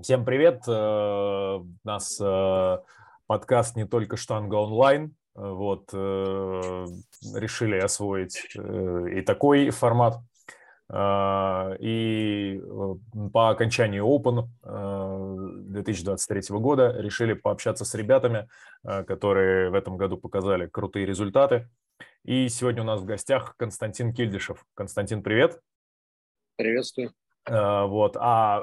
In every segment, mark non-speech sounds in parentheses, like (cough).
Всем привет! Э, у нас э, подкаст не только штанга онлайн. Вот, э, решили освоить и такой формат. И по окончании Open 2023 года решили пообщаться с ребятами, которые в этом году показали крутые результаты. И сегодня у нас в гостях Константин Кильдишев. Константин, привет! Приветствую. Вот. А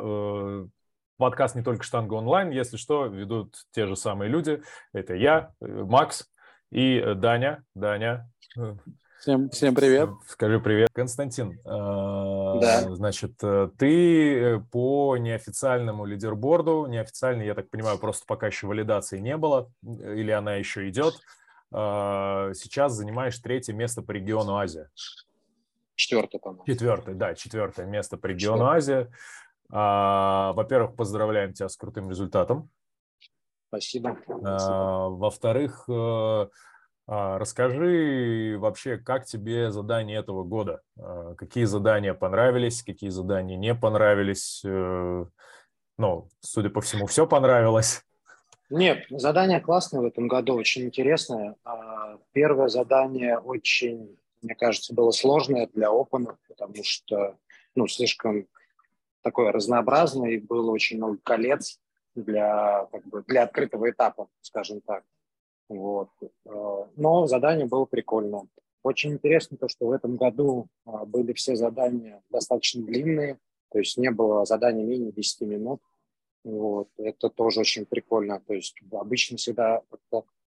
Подкаст не только штанга онлайн, если что, ведут те же самые люди. Это я, э, Макс и э, Даня. Даня. Всем, всем привет. Скажи привет. Константин, да. значит, ты по неофициальному лидерборду, неофициальный, я так понимаю, просто пока еще валидации не было, или она еще идет, сейчас занимаешь третье место по региону Азия. Четвертое, по-моему. Четвертое, да, четвертое место по региону Азия. А, во-первых, поздравляем тебя с крутым результатом. Спасибо. А, во-вторых, э, а, расскажи вообще, как тебе задания этого года? Какие задания понравились, какие задания не понравились? Э, ну, судя по всему, все понравилось. Нет, задание классное в этом году, очень интересное. Первое задание очень, мне кажется, было сложное для Open, потому что ну, слишком такой разнообразный, было очень много колец для, как бы, для открытого этапа, скажем так. Вот. Э, но задание было прикольно. Очень интересно то, что в этом году а, были все задания достаточно длинные, то есть не было задания менее 10 минут. Вот. Это тоже очень прикольно. То есть обычно всегда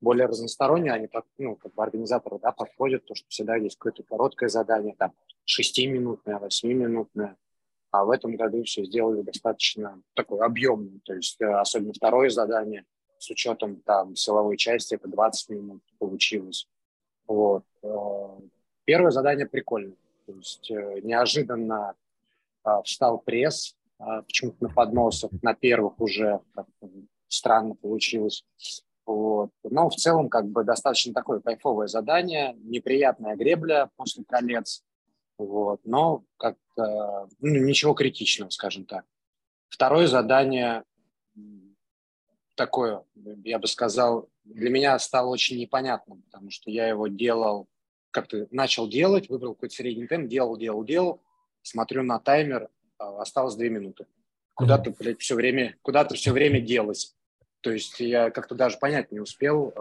более разносторонние, они так, ну, как бы организаторы, да, подходят, то, что всегда есть какое-то короткое задание, там, 6-минутное, 8-минутное, а в этом году все сделали достаточно такой объемный, то есть э, особенно второе задание с учетом там силовой части, это 20 минут получилось. Вот. Э, первое задание прикольное, то есть э, неожиданно а, встал пресс, а, почему-то на подносах, на первых уже странно получилось. Вот. Но в целом как бы достаточно такое кайфовое задание, неприятная гребля после колец, вот. Но как-то ну, ничего критичного, скажем так. Второе задание такое, я бы сказал, для меня стало очень непонятным, потому что я его делал, как-то начал делать, выбрал какой-то средний темп, делал, делал, делал, смотрю на таймер, а, осталось две минуты. Куда-то, блядь, все время, куда-то все время делось. То есть я как-то даже понять не успел э,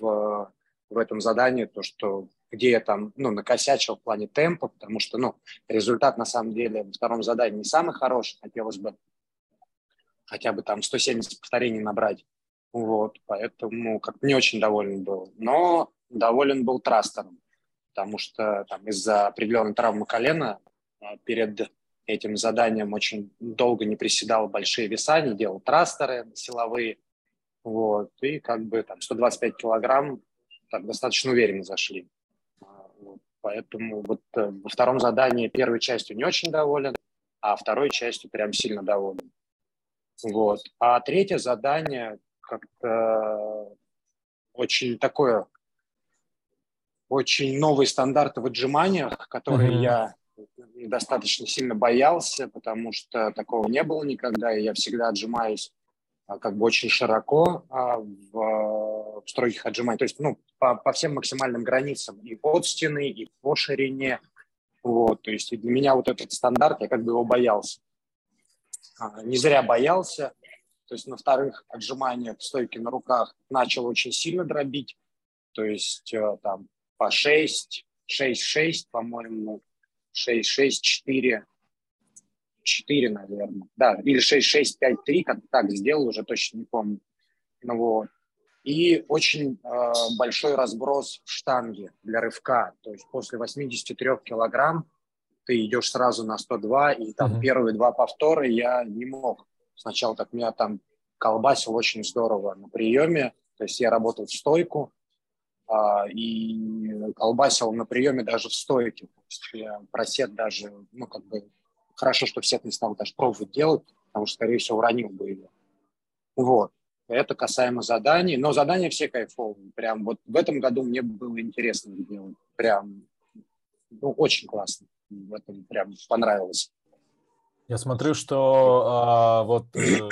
в, в этом задании, то, что где я там, ну, накосячил в плане темпа, потому что, ну, результат на самом деле во втором задании не самый хороший, хотелось бы хотя бы там 170 повторений набрать, вот, поэтому как не очень доволен был, но доволен был трастером, потому что там из-за определенной травмы колена а, перед этим заданием очень долго не приседал большие веса, не делал трастеры силовые, вот, и как бы там 125 килограмм так достаточно уверенно зашли. Поэтому вот э, во втором задании первой частью не очень доволен, а второй частью прям сильно доволен. Вот. А третье задание как-то очень такое, очень новые стандарты в отжиманиях, которые mm-hmm. я достаточно сильно боялся, потому что такого не было никогда, и я всегда отжимаюсь а, как бы очень широко а, в, в строгих отжиманиях, то есть ну, по, по всем максимальным границам и от стены, и по ширине. Вот, то есть для меня вот этот стандарт, я как бы его боялся. А, не зря боялся. То есть на вторых отжиманиях стойки на руках начал очень сильно дробить. То есть э, там по 6, 6-6, по-моему, 6-6-4 4, наверное. Да, или 6-6-5-3, как так сделал, уже точно не помню. Ну, вот. И очень э, большой разброс в штанге для рывка. То есть после 83 килограмм ты идешь сразу на 102, и там uh-huh. первые два повтора я не мог. Сначала так меня там колбасил очень здорово на приеме. То есть я работал в стойку, э, и колбасил на приеме даже в стойке. То есть я просед даже, ну, как бы Хорошо, что всех не стал даже пробовать делать, потому что, скорее всего, уронил бы его. Вот. Это касаемо заданий. Но задания все кайфовые. Прям вот в этом году мне было интересно делать. Прям, ну, очень классно. В этом прям понравилось. Я смотрю, что а, вот э,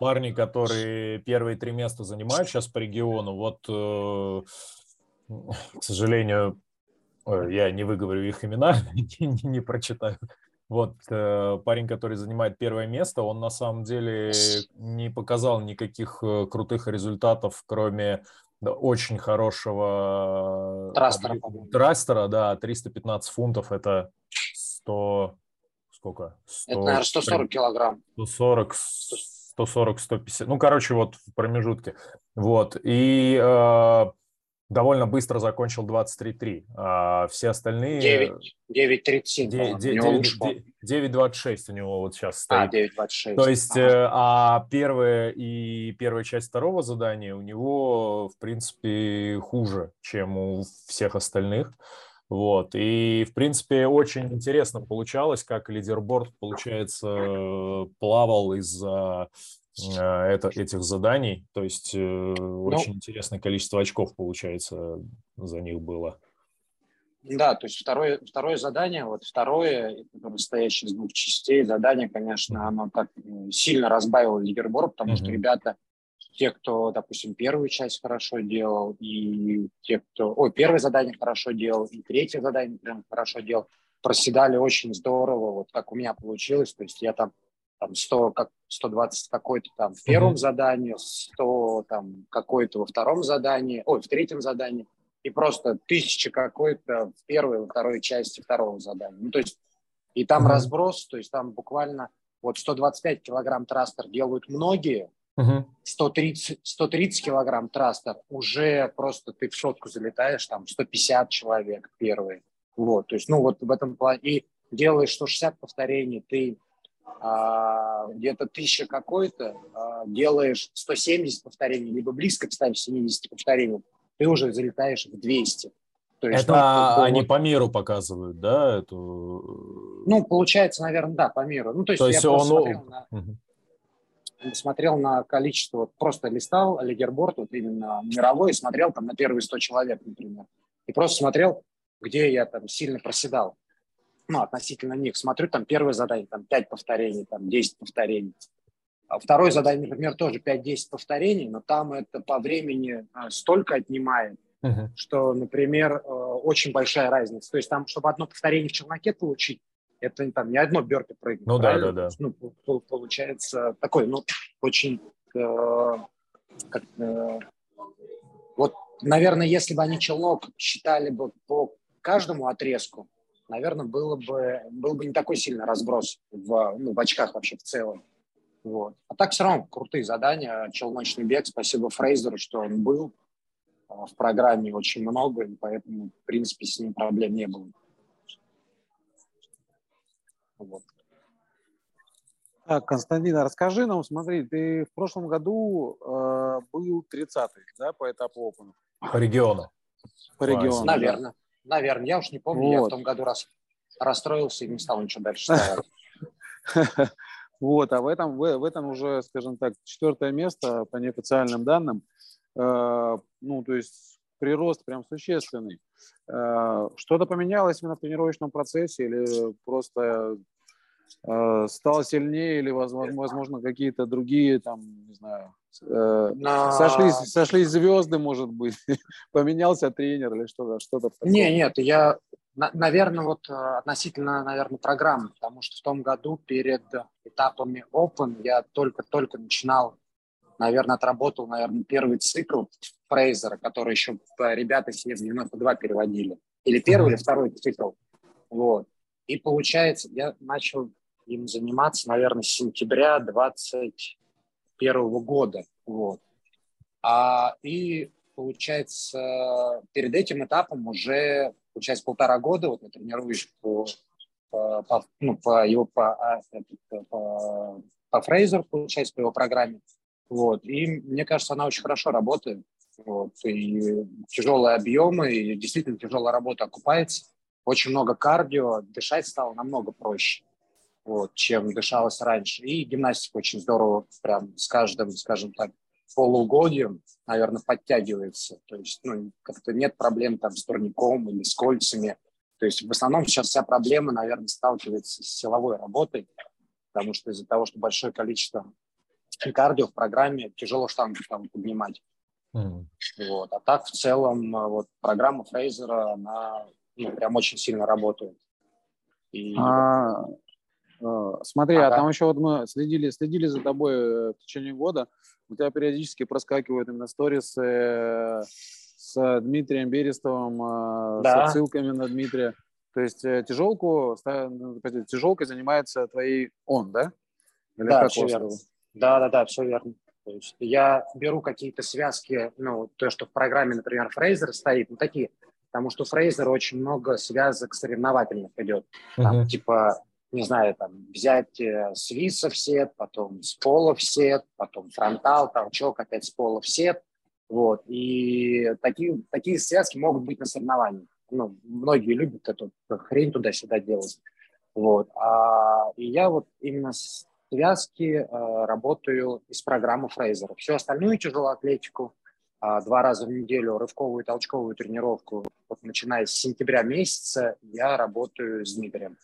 парни, которые первые три места занимают сейчас по региону, вот, э, к сожалению, я не выговорю их имена, (laughs) не, не прочитаю. Вот э, парень, который занимает первое место, он на самом деле не показал никаких э, крутых результатов, кроме да, очень хорошего трастера, трастера, да, 315 фунтов, это 100, сколько? 100, это, наверное, 140 килограмм. 140, 140, 150, ну, короче, вот в промежутке. Вот, и э, довольно быстро закончил 23-3. А все остальные... 9.37. 9.26 у него вот сейчас а, стоит. А, 9.26. То есть, ага. а первая и первая часть второго задания у него, в принципе, хуже, чем у всех остальных. Вот. И, в принципе, очень интересно получалось, как лидерборд, получается, плавал из-за а, это, этих заданий. То есть э, ну, очень интересное количество очков, получается, за них было. Да, то есть второе, второе задание, вот второе, которое состоящее из двух частей, задание, конечно, оно так сильно разбавило лидерборд, потому mm-hmm. что ребята, те, кто, допустим, первую часть хорошо делал, и те, кто... Ой, первое задание хорошо делал, и третье задание прям хорошо делал, проседали очень здорово, вот как у меня получилось, то есть я там там 100, как 120 какой-то там в первом mm-hmm. задании, 100 там какой-то во втором задании, ой, в третьем задании, и просто тысяча какой-то в первой, во второй части второго задания. Ну, то есть, и там mm-hmm. разброс, то есть там буквально вот 125 килограмм трастер делают многие, uh 130, 130 килограмм трастер уже просто ты в сотку залетаешь, там 150 человек первые. Вот, то есть, ну вот в этом плане. И делаешь 160 повторений, ты где-то тысяча какой-то, а, делаешь 170 повторений, либо близко к 170 повторениям, ты уже залетаешь в 200. То есть, Это ну, они вот, по миру показывают, да? Эту... Ну, получается, наверное, да, по миру. Ну, то есть, то есть я он... смотрел, на, угу. смотрел на количество, вот просто листал лидерборд, вот именно мировой, и смотрел там на первые 100 человек, например. И просто смотрел, где я там сильно проседал ну, относительно них. Смотрю, там первое задание, там 5 повторений, там 10 повторений. А второе задание, например, тоже 5-10 повторений, но там это по времени а, столько отнимает, uh-huh. что, например, э, очень большая разница. То есть там, чтобы одно повторение в челноке получить, это там не одно бёрпи прыгнуть. Ну правильно? да, да, да. Ну, получается такой, ну, очень, э, как, э, вот, наверное, если бы они челнок считали бы по каждому отрезку, наверное, было бы, был бы не такой сильный разброс в, ну, в очках вообще в целом. Вот. А так все равно крутые задания. Челночный бег, спасибо Фрейзеру, что он был а, в программе очень много, и поэтому, в принципе, с ним проблем не было. Вот. Так, Константин, расскажи нам, смотри, ты в прошлом году э, был 30-й, да, по этапу Open? По региону. По региону. Наверное. Да. Наверное, я уж не помню, вот. я в том году раз расстроился и не стал ничего дальше ставить. (laughs) Вот, а в этом, в, в этом уже, скажем так, четвертое место по неофициальным данным. Э, ну, то есть прирост прям существенный. Э, что-то поменялось именно в тренировочном процессе или просто э, стал сильнее или, возможно, какие-то другие, там, не знаю, На... сошлись, сошлись звезды, может быть, (laughs) поменялся тренер или что-то? что-то Не, нет, я, наверное, вот э, относительно, наверное, программы, потому что в том году перед этапами Open я только-только начинал, наверное, отработал, наверное, первый цикл Фрейзера, который еще ребята с 92 переводили. Или первый, или второй цикл. Вот. И получается, я начал им заниматься, наверное, с сентября 20 первого года. Вот. А, и, получается, перед этим этапом уже, получается, полтора года вот я тренируюсь по, по, по, ну, по его по, а, по, по Фрейзеру, получается, по его программе. Вот. И мне кажется, она очень хорошо работает. Вот. И тяжелые объемы, и действительно тяжелая работа окупается. Очень много кардио, дышать стало намного проще вот, чем дышалось раньше. И гимнастика очень здорово, прям с каждым, скажем так, полугодием, наверное, подтягивается. То есть, ну, как-то нет проблем там с турником или с кольцами. То есть, в основном сейчас вся проблема, наверное, сталкивается с силовой работой. потому что из-за того, что большое количество кардио в программе, тяжело штангу там поднимать. Mm. Вот. А так в целом вот программа Фрейзера, она ну, прям очень сильно работает. И... А, э, смотри, а, а там еще вот мы следили, следили за тобой э, в течение года. У тебя периодически проскакивают именно сторис э, с Дмитрием Берестовым, да. с отсылками на Дмитрия. То есть тяжелку, ну, тяжелкой занимается твоей он, да? Или да, все верно. Да, да, да, все верно. То есть я беру какие-то связки, ну, то, что в программе, например, Фрейзер стоит, ну, такие потому что у Фрейзера очень много связок соревновательных идет. Там, uh-huh. Типа, не знаю, там, взять э, с виса в сет, потом с пола в сет, потом фронтал, толчок, опять с пола в сет. Вот. И такие, такие связки могут быть на соревнованиях. Ну, многие любят эту хрень туда-сюда делать. Вот. А, и я вот именно с связки э, работаю из программы Фрейзера. Всю остальную тяжелую атлетику – а, два раза в неделю рывковую и толчковую тренировку. Вот начиная с сентября месяца я работаю с Дмитрием.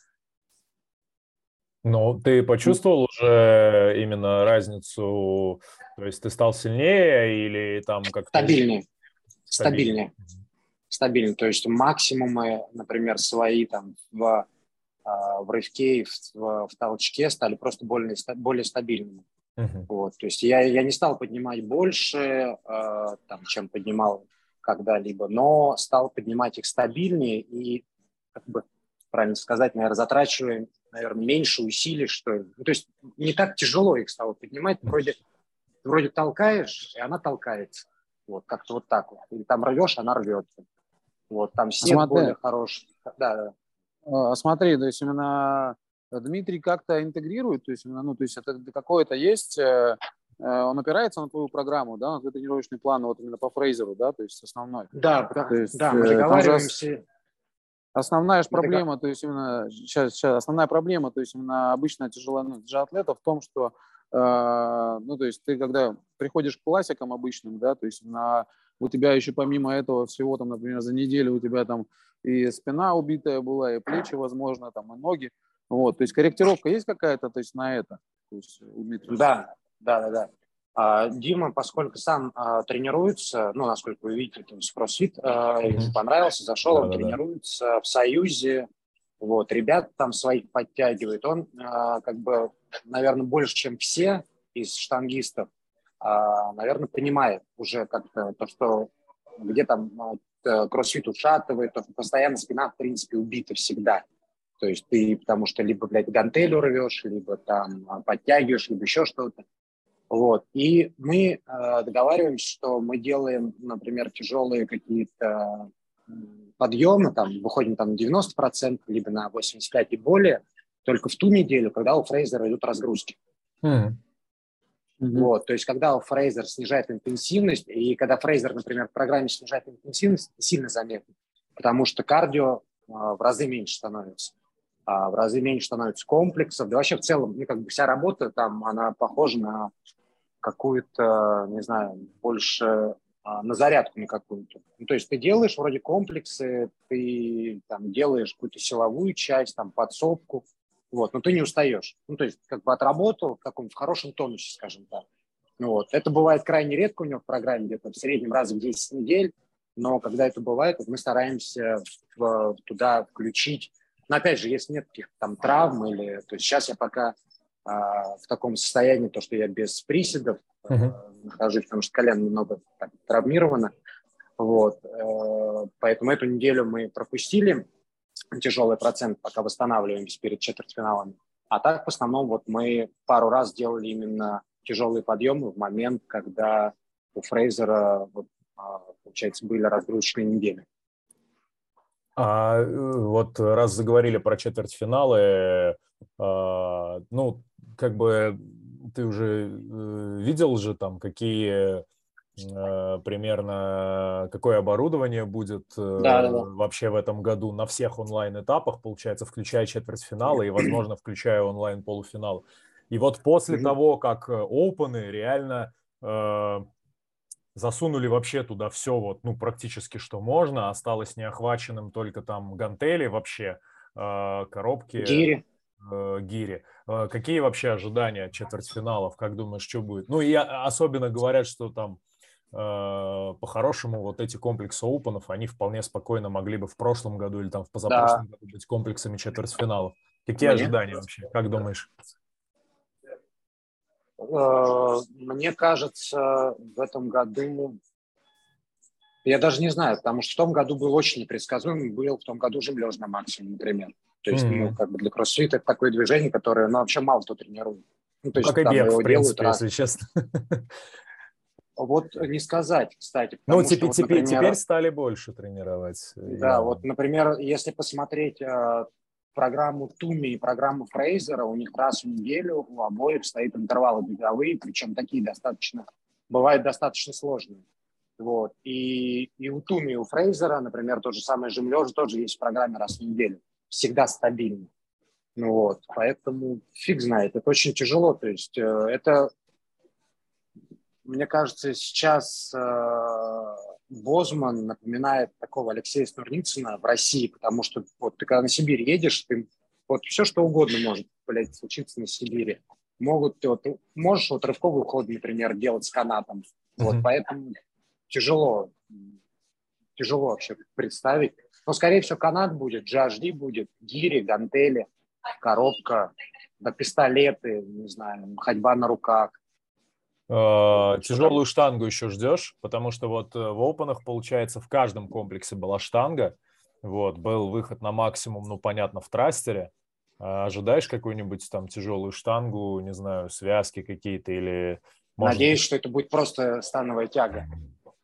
Ну, ты почувствовал уже именно разницу, то есть ты стал сильнее или там как-то... Стабильнее. Стабильнее. Стабильнее. То есть максимумы, например, свои там в, а, в рывке и в, в, в толчке стали просто более, более стабильными. Uh-huh. Вот, то есть я, я не стал поднимать больше, э, там, чем поднимал когда-либо, но стал поднимать их стабильнее и, как бы правильно сказать, наверное, затрачивая, наверное, меньше усилий, что ли. Ну, то есть не так тяжело их стало поднимать, вроде, вроде толкаешь, и она толкается. Вот, как-то вот так вот. Или там рвешь, она рвется. Вот, там сет Смотри. более хороший. Да, да. Смотри, то есть именно Дмитрий как-то интегрирует, то есть, ну, то есть это какое-то есть, э, э, он опирается на твою программу, да, на твой тренировочный план, вот именно по Фрейзеру, да, то есть основной. Да, то есть, да, мы э, договариваемся. Основная же проблема, то есть именно сейчас, сейчас основная проблема, то есть именно обычно тяжело, ну, атлета в том, что э, ну то есть ты когда приходишь к классикам обычным, да, то есть на у тебя еще помимо этого всего там, например, за неделю у тебя там и спина убитая была, и плечи, возможно, там и ноги, вот, то есть корректировка есть какая-то, то есть на это? То есть у Дмитрия? Да, да, да, да. А, Дима, поскольку сам а, тренируется, ну, насколько вы видите, есть кроссфит, а, ему понравился, зашел, да, он да, тренируется да. в Союзе, вот, ребят там своих подтягивает. Он, а, как бы, наверное, больше, чем все из штангистов, а, наверное, понимает уже как-то то, что где там а, кроссфит ушатывает, то, что постоянно спина, в принципе, убита всегда. То есть ты, потому что либо, блядь, гантель рвешь, либо там подтягиваешь, либо еще что-то. Вот. И мы э, договариваемся, что мы делаем, например, тяжелые какие-то подъемы, там, выходим там на 90%, либо на 85% и более, только в ту неделю, когда у Фрейзера идут разгрузки. Mm. Mm-hmm. Вот, то есть, когда у Фрейзер снижает интенсивность, и когда Фрейзер, например, в программе снижает интенсивность, сильно заметно, потому что кардио э, в разы меньше становится а в разы меньше становится комплексов. Да вообще в целом, ну, как бы вся работа там, она похожа на какую-то, не знаю, больше а, на зарядку на какую-то. Ну, то есть ты делаешь вроде комплексы, ты там делаешь какую-то силовую часть, там подсобку, вот, но ты не устаешь. Ну, то есть как бы отработал в таком в хорошем тонусе, скажем так. Ну, вот. Это бывает крайне редко у него в программе, где-то в среднем раз в 10 недель, но когда это бывает, мы стараемся в, туда включить но опять же, если нет каких-то там травм или... То есть сейчас я пока в таком состоянии, то, что я без приседов uh-huh. а, нахожусь, потому что колено немного так, травмировано. Вот. А, поэтому эту неделю мы пропустили тяжелый процент, пока восстанавливаемся перед четвертьфиналами. А так, в основном, вот мы пару раз делали именно тяжелые подъемы в момент, когда у Фрейзера, вот, а, получается, были разгрузочные недели. А э, вот раз заговорили про четвертьфиналы, а, ну, как бы ты уже э, видел же там, какие э, примерно какое оборудование будет да, да, да. вообще в этом году на всех онлайн-этапах, получается, включая четвертьфиналы и, возможно, включая онлайн-полуфинал. И вот после того, как опены реально засунули вообще туда все вот, ну, практически что можно, осталось неохваченным только там гантели вообще, э, коробки. Гири. Э, гири. Э, какие вообще ожидания от четвертьфиналов? Как думаешь, что будет? Ну, и особенно говорят, что там э, по-хорошему вот эти комплексы опенов, они вполне спокойно могли бы в прошлом году или там в позапрошлом да. году быть комплексами четвертьфиналов. Какие Мне? ожидания вообще? Как думаешь? Мне кажется, в этом году я даже не знаю, потому что в том году был очень непредсказуемый, был в том году жемлеж на максимум, например. То есть, mm-hmm. ну, как бы для кроссфита это такое движение, которое, ну, вообще мало кто тренирует. Ну, то есть, как и бег, в принципе, если честно. Вот не сказать, кстати. Ну, теперь, вот, например, теперь стали больше тренировать. Да, я... вот, например, если посмотреть э, программу Туми и программу Фрейзера, у них раз в неделю у обоих стоит интервалы беговые, причем такие достаточно, бывают достаточно сложные. Вот. И, и у Туми, и у Фрейзера, например, тот же самый жим тоже есть в программе раз в неделю. Всегда стабильно. Ну вот, поэтому фиг знает, это очень тяжело. То есть э, это, мне кажется, сейчас э, Бозман напоминает такого Алексея Снурницына в России, потому что вот ты когда на Сибирь едешь, ты вот все что угодно может, блядь, случиться на Сибири. Могут, вот, можешь вот рывковый уход, например, делать с канатом. Вот, mm-hmm. поэтому тяжело, тяжело вообще представить. Но, скорее всего, канат будет, GHD будет, гири, гантели, коробка, да, пистолеты, не знаю, ходьба на руках. А, тяжелую штангу еще ждешь, потому что вот э, в опенах, получается, в каждом комплексе была штанга. Вот, был выход на максимум, ну, понятно, в трастере. А ожидаешь какую-нибудь там тяжелую штангу, не знаю, связки какие-то или... Может... Надеюсь, что это будет просто становая тяга.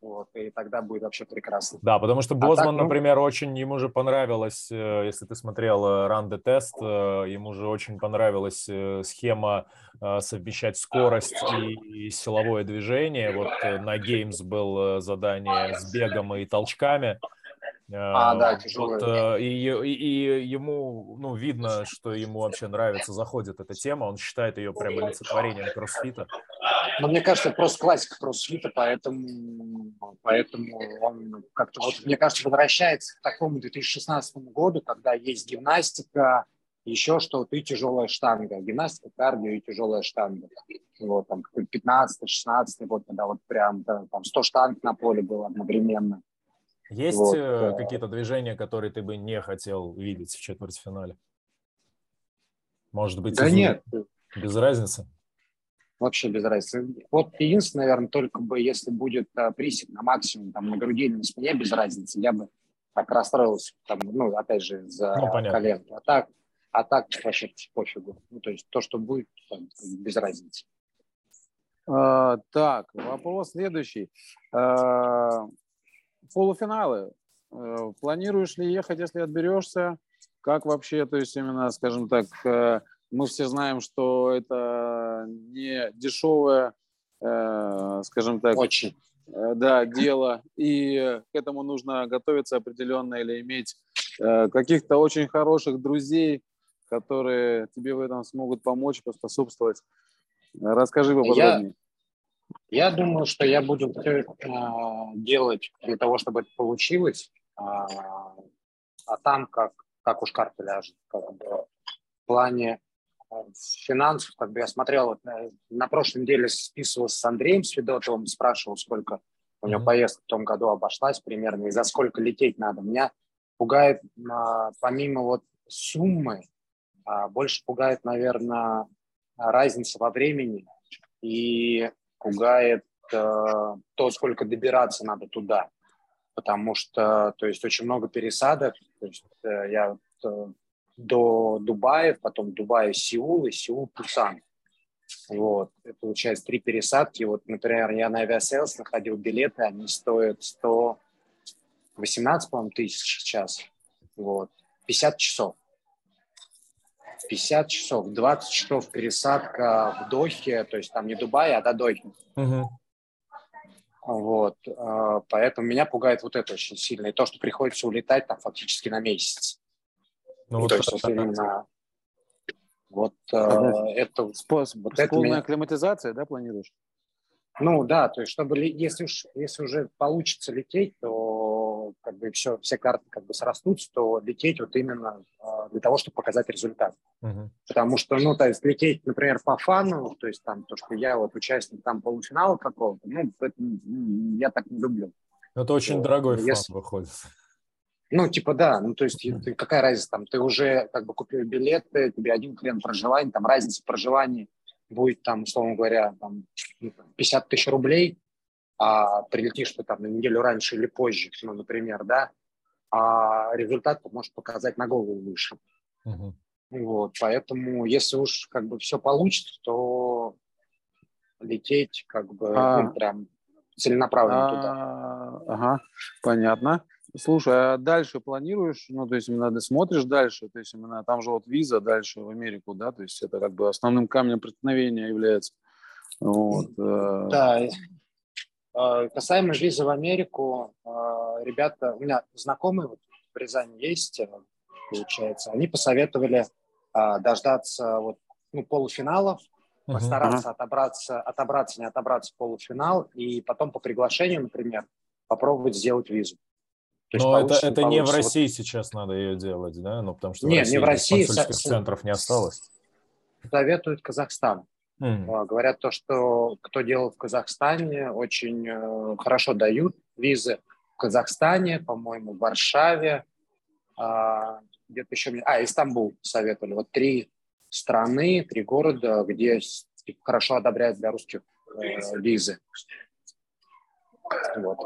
Вот, и тогда будет вообще прекрасно. Да, потому что Бозман, а так, ну... например, очень, ему же понравилось, э, если ты смотрел Run the Test, ему же очень понравилась э, схема э, совмещать скорость и, силовое движение. Вот на Games было задание с бегом и толчками. А, да, тяжелое. Вот, и, и, и ему, ну, видно, что ему вообще нравится, заходит эта тема, он считает ее прям олицетворением кроссфита. Но мне кажется, это просто классика кроссфита, поэтому, поэтому он как-то, вот, мне кажется, возвращается к такому 2016 году, когда есть гимнастика, еще что-то и тяжелая штанга. Гимнастика, кардио и тяжелая штанга. Вот, там, 15-16 год, когда вот прям там 100 штанг на поле было одновременно. Есть вот, э, какие-то движения, которые ты бы не хотел видеть в четвертьфинале? Может быть, да нет. без разницы? Вообще без разницы. Вот единственное, наверное, только бы, если будет а, присед на максимум, там, на груди или на спине, без разницы, я бы так расстроился, там, ну, опять же, за ну, коленку. А так, а так вообще пофигу. Ну, то есть то, что будет, там, без разницы. А, так, вопрос следующий. А, полуфиналы. Э, планируешь ли ехать, если отберешься? Как вообще, то есть именно, скажем так, э, мы все знаем, что это не дешевое, э, скажем так, Очень. да, дело, и к этому нужно готовиться определенно или иметь каких-то очень хороших друзей, которые тебе в этом смогут помочь, поспособствовать. Расскажи поподробнее. Я думаю, что я буду все э, делать для того, чтобы это получилось. А, а там как, как уж карта ляжет. Как бы, в плане э, финансов, как бы я смотрел, вот, на, на прошлой неделе списывался с Андреем Свидотовым, спрашивал, сколько у него mm-hmm. поездка в том году обошлась примерно, и за сколько лететь надо. Меня пугает, а, помимо вот суммы, а, больше пугает, наверное, разница во времени и пугает э, то, сколько добираться надо туда. Потому что, то есть, очень много пересадок. То есть, э, я э, до Дубая, потом Дубай, Сеул и Сеул, Пусан. Вот, это получается три пересадки. Вот, например, я на Aviasales находил билеты, они стоят 118, по-моему, тысяч сейчас. Вот, 50 часов. 50 часов, 20 часов пересадка в Дохе, то есть там не Дубай, а до Дохи. Угу. Вот, а, поэтому меня пугает вот это очень сильно. И то, что приходится улетать там фактически на месяц. Ну, вот то есть это именно... Вот а, это... Способ, вот это полная меня... акклиматизация, да, планируешь? Ну да, то есть чтобы, если, уж, если уже получится лететь, то как бы все, все карты как бы срастутся, то лететь вот именно э, для того, чтобы показать результат. Uh-huh. Потому что, ну, то есть лететь, например, по фану, то есть там то, что я вот участник там полуфинала какого-то, ну, это, я так не люблю. Это очень вот. дорогой фан Если... выходит. Ну, типа, да, ну, то есть ты, какая разница, там, ты уже как бы купил билеты, тебе один хрен проживания, там разница в проживании будет, там, условно говоря, там, 50 тысяч рублей, а прилетишь ты там на неделю раньше или позже, ну, например, да, а результат ты можешь показать на голову выше. Uh-huh. Вот, поэтому если уж как бы все получится, то лететь как бы а, ну, прям целенаправленно а, туда. Ага, понятно. Слушай, а дальше планируешь, ну, то есть именно смотришь дальше, то есть именно там же вот виза дальше в Америку, да, то есть это как бы основным камнем преткновения является. Вот. Э. Да, а, касаемо визы в Америку, а, ребята, у меня знакомые вот в Рязани есть, э, получается, они посоветовали а, дождаться вот, ну, полуфиналов, uh-huh. постараться отобраться, отобраться, не отобраться в полуфинал, и потом по приглашению, например, попробовать сделать визу. Но это, это не в России вот... сейчас надо ее делать, да? Ну, потому что Нет, в России, не в России консульских со... центров не осталось. Советуют Казахстан. Mm. Говорят то, что кто делал в Казахстане, очень э, хорошо дают визы в Казахстане, по-моему, в Варшаве, а, где-то еще... А, Истамбул советовали. Вот три страны, три города, где хорошо одобряют для русских э, визы. Вот.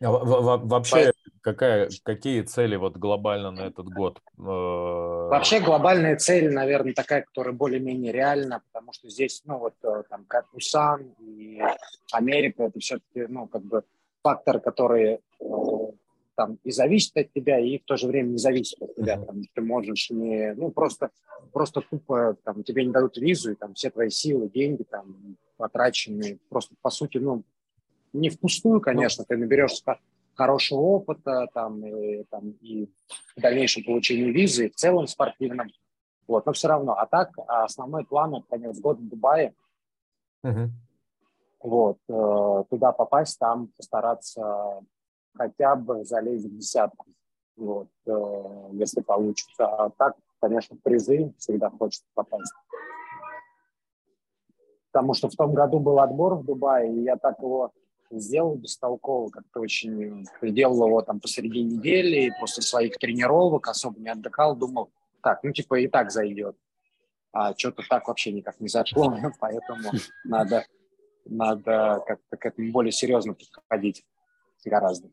А, вообще, какая, какие цели вот глобально на этот год? Э, Вообще глобальная цель, наверное, такая, которая более-менее реальна, потому что здесь, ну вот э, там как Усан и Америка, это все-таки, ну как бы фактор, который э, там и зависит от тебя, и в то же время не зависит от тебя, что ты можешь не, ну просто, просто тупо там тебе не дадут визу, и там все твои силы, деньги там потрачены, просто по сути, ну не впустую, конечно, ты наберешься хорошего опыта там, и, там, и в дальнейшем получении визы, и в целом спортивном. Вот, но все равно. А так, основной план – это конец года в Дубае. Uh-huh. Вот, э, туда попасть, там постараться хотя бы залезть в десятку, вот, э, если получится. А так, конечно, призы всегда хочется попасть. Потому что в том году был отбор в Дубае, и я так его сделал бестолково, как-то очень сделал его там посреди недели, и после своих тренировок особо не отдыхал, думал, так, ну типа и так зайдет. А что-то так вообще никак не зашло, (laughs) поэтому надо, надо как-то к этому более серьезно подходить гораздо.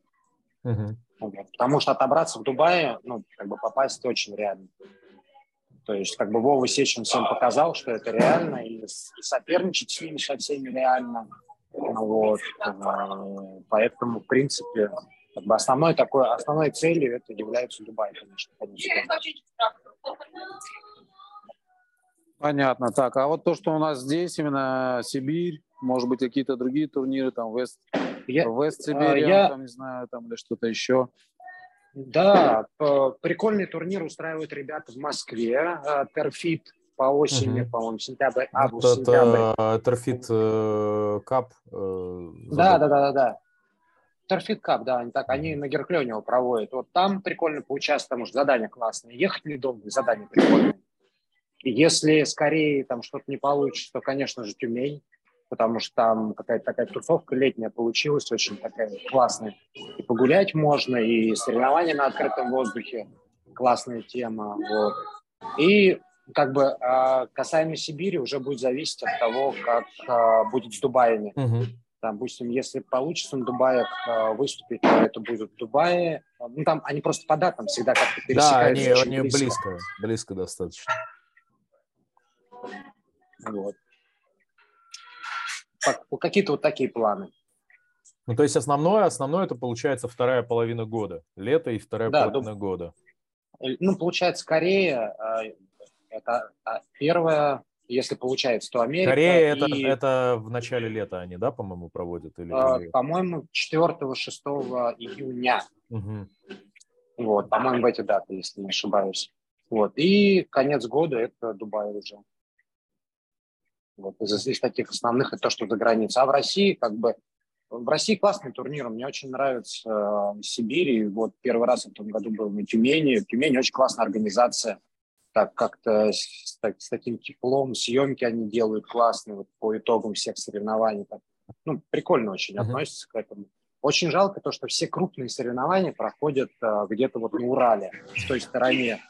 Uh-huh. Потому что отобраться в Дубае, ну, как бы попасть очень реально. То есть, как бы Вова Сечин всем показал, что это реально, и, и соперничать с ними со всеми реально. Вот. Э, поэтому, в принципе, как бы основной такой, основной целью это является Дубай, конечно. конечно. Понятно. Так, а вот то, что у нас здесь, именно Сибирь, может быть, какие-то другие турниры, там, Вест, я, Вест Сибирь, я, там, не знаю, там, или что-то еще. Да, прикольный турнир устраивают ребята в Москве, Терфит по осени, угу. по-моему, сентябрь, август, это, сентябрь. Торфит Кап. Да, да, да, да, да. Торфит Кап, да, они так, они на Герклёне проводят. Вот там прикольно поучаствовать, потому что задание классное. Ехать недолго, задание прикольное. И если скорее там что-то не получится, то, конечно же, Тюмень, потому что там какая-то такая тусовка летняя получилась, очень такая классная. И погулять можно, и соревнования на открытом воздухе, классная тема. Вот. И как бы а, касаемо Сибири уже будет зависеть от того, как а, будет с Дубаями. Угу. Там, допустим, если получится на Дубаях а, выступить, то это будет в Дубае. Ну, там они просто по датам всегда как-то пересекаются. Да, они, они близко. близко, близко достаточно. Вот. Какие-то вот такие планы. Ну, то есть основное, основное это получается вторая половина года. Лето и вторая да, половина дуб... года. Ну, получается, Корея, это а, первое, если получается, то Америка. Корея и... это, это в начале лета они, да, по-моему, проводят? Или... Uh, по-моему, 4-6 июня. Угу. Вот, по-моему, в эти даты, если не ошибаюсь. Вот. И конец года это Дубай уже. Вот. Из, из таких основных это то, что за границей. А в России как бы В России классный турнир, мне очень нравится э, Сибирь. И вот первый раз в этом году был на Тюмени. В Тюмени очень классная организация. Так как-то с, так, с таким теплом, съемки они делают классные вот, по итогам всех соревнований. Так, ну, прикольно очень uh-huh. относятся к этому. Очень жалко то, что все крупные соревнования проходят э, где-то вот на Урале, в той стороне.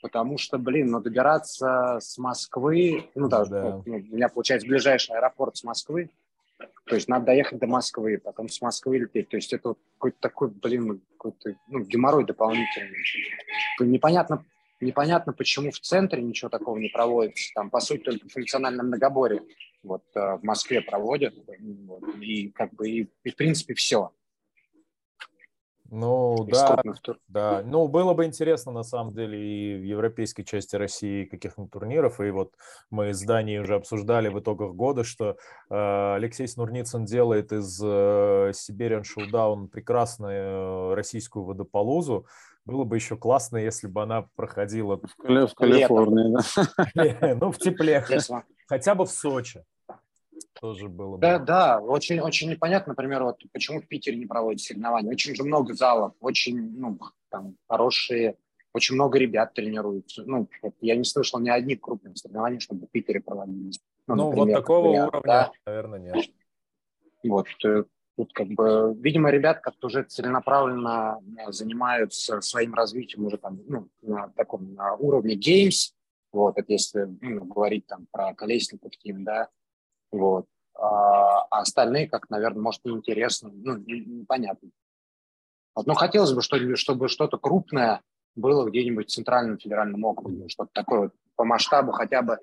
Потому что, блин, ну добираться с Москвы, ну да, да. Ну, у меня получается ближайший аэропорт с Москвы, то есть надо доехать до Москвы, потом с Москвы лететь. То есть это вот какой-то такой, блин, какой-то ну, геморрой дополнительный. Непонятно, непонятно, почему в центре ничего такого не проводится. Там, по сути, только функциональном многоборе вот, э, в Москве проводят. Вот, и как бы, и, и в принципе все. Ну, да, да. Ну, было бы интересно, на самом деле, и в европейской части России каких-нибудь турниров. И вот мы с Данией уже обсуждали в итогах года, что э, Алексей Снурницын делает из э, Siberian Showdown прекрасную э, российскую водополузу. Было бы еще классно, если бы она проходила... В, в Калифорнии, да? Ну, в тепле. Хотя бы в Сочи тоже было бы. Да, да, очень, очень непонятно, например, вот почему в Питере не проводят соревнования. Очень же много залов, очень, ну, там, хорошие, очень много ребят тренируются. Ну, я не слышал ни одних крупных соревнований, чтобы в Питере проводились. Ну, ну например, вот такого например, уровня, да. наверное, нет. Вот, э, тут как бы, видимо, ребят как-то уже целенаправленно э, занимаются своим развитием уже там, ну, на таком на уровне games, вот, это если ну, говорить там про колесников тим, да, вот. А, а остальные, как, наверное, может, неинтересно, ну, непонятно. Вот. Но хотелось бы, чтобы, чтобы что-то крупное было где-нибудь в Центральном федеральном округе, что-то такое вот по масштабу хотя бы,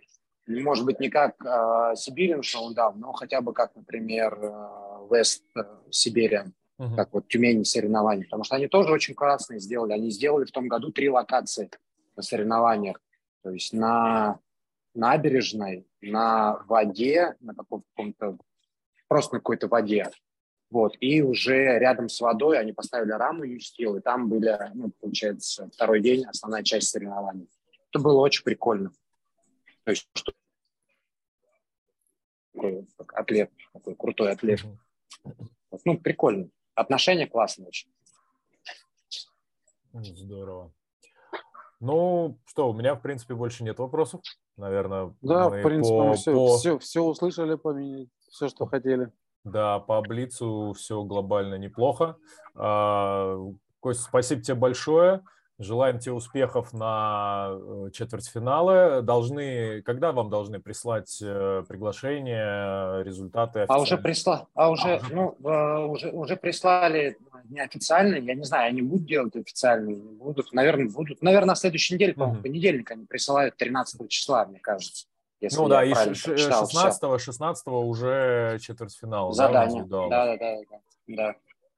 может быть, не как э, Сибирин Шоудаун, но хотя бы как, например, Вест э, Сибириан, uh-huh. как вот Тюмень соревнований, потому что они тоже очень классные сделали. Они сделали в том году три локации на соревнованиях, то есть на набережной, на воде, на каком-то, просто на какой-то воде. Вот, и уже рядом с водой они поставили раму U-Steel, и там были, ну, получается, второй день, основная часть соревнований. Это было очень прикольно. То есть, что такой атлет, такой крутой атлет. Вот, ну, прикольно. Отношения классные очень. Здорово. Ну, что, у меня, в принципе, больше нет вопросов. Наверное, да, в принципе, по, все, по... Все, все услышали, поменять, все, что хотели. Да, по Блицу все глобально неплохо. А, Кость, спасибо тебе большое. Желаем тебе успехов на э, четвертьфиналы. Должны, когда вам должны прислать э, приглашение, результаты? А уже присла, а уже, а, ну, э, уже, уже прислали неофициально. Я не знаю, они будут делать официально, не будут. Наверное, будут. Наверное, на следующей неделе, по-моему, понедельник они присылают 13 числа, мне кажется. Если ну да, и 16 16 уже четвертьфинал. Задание. Да, да, да, да. да.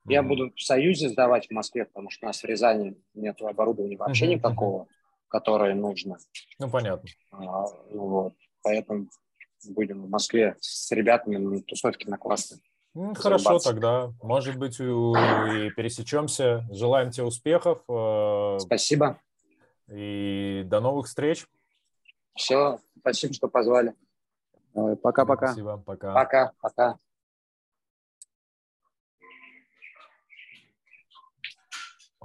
Я буду в Союзе сдавать в Москве, потому что у нас в Рязани нет оборудования вообще uh-huh, никакого, которое нужно. Ну, понятно. А, ну, вот. Поэтому будем в Москве с ребятами на тусовке на классной. Ну, хорошо тогда. Может быть, и пересечемся. Желаем тебе успехов. Э, спасибо. И до новых встреч. Все, спасибо, что позвали. Пока-пока. Спасибо, пока. Пока, пока.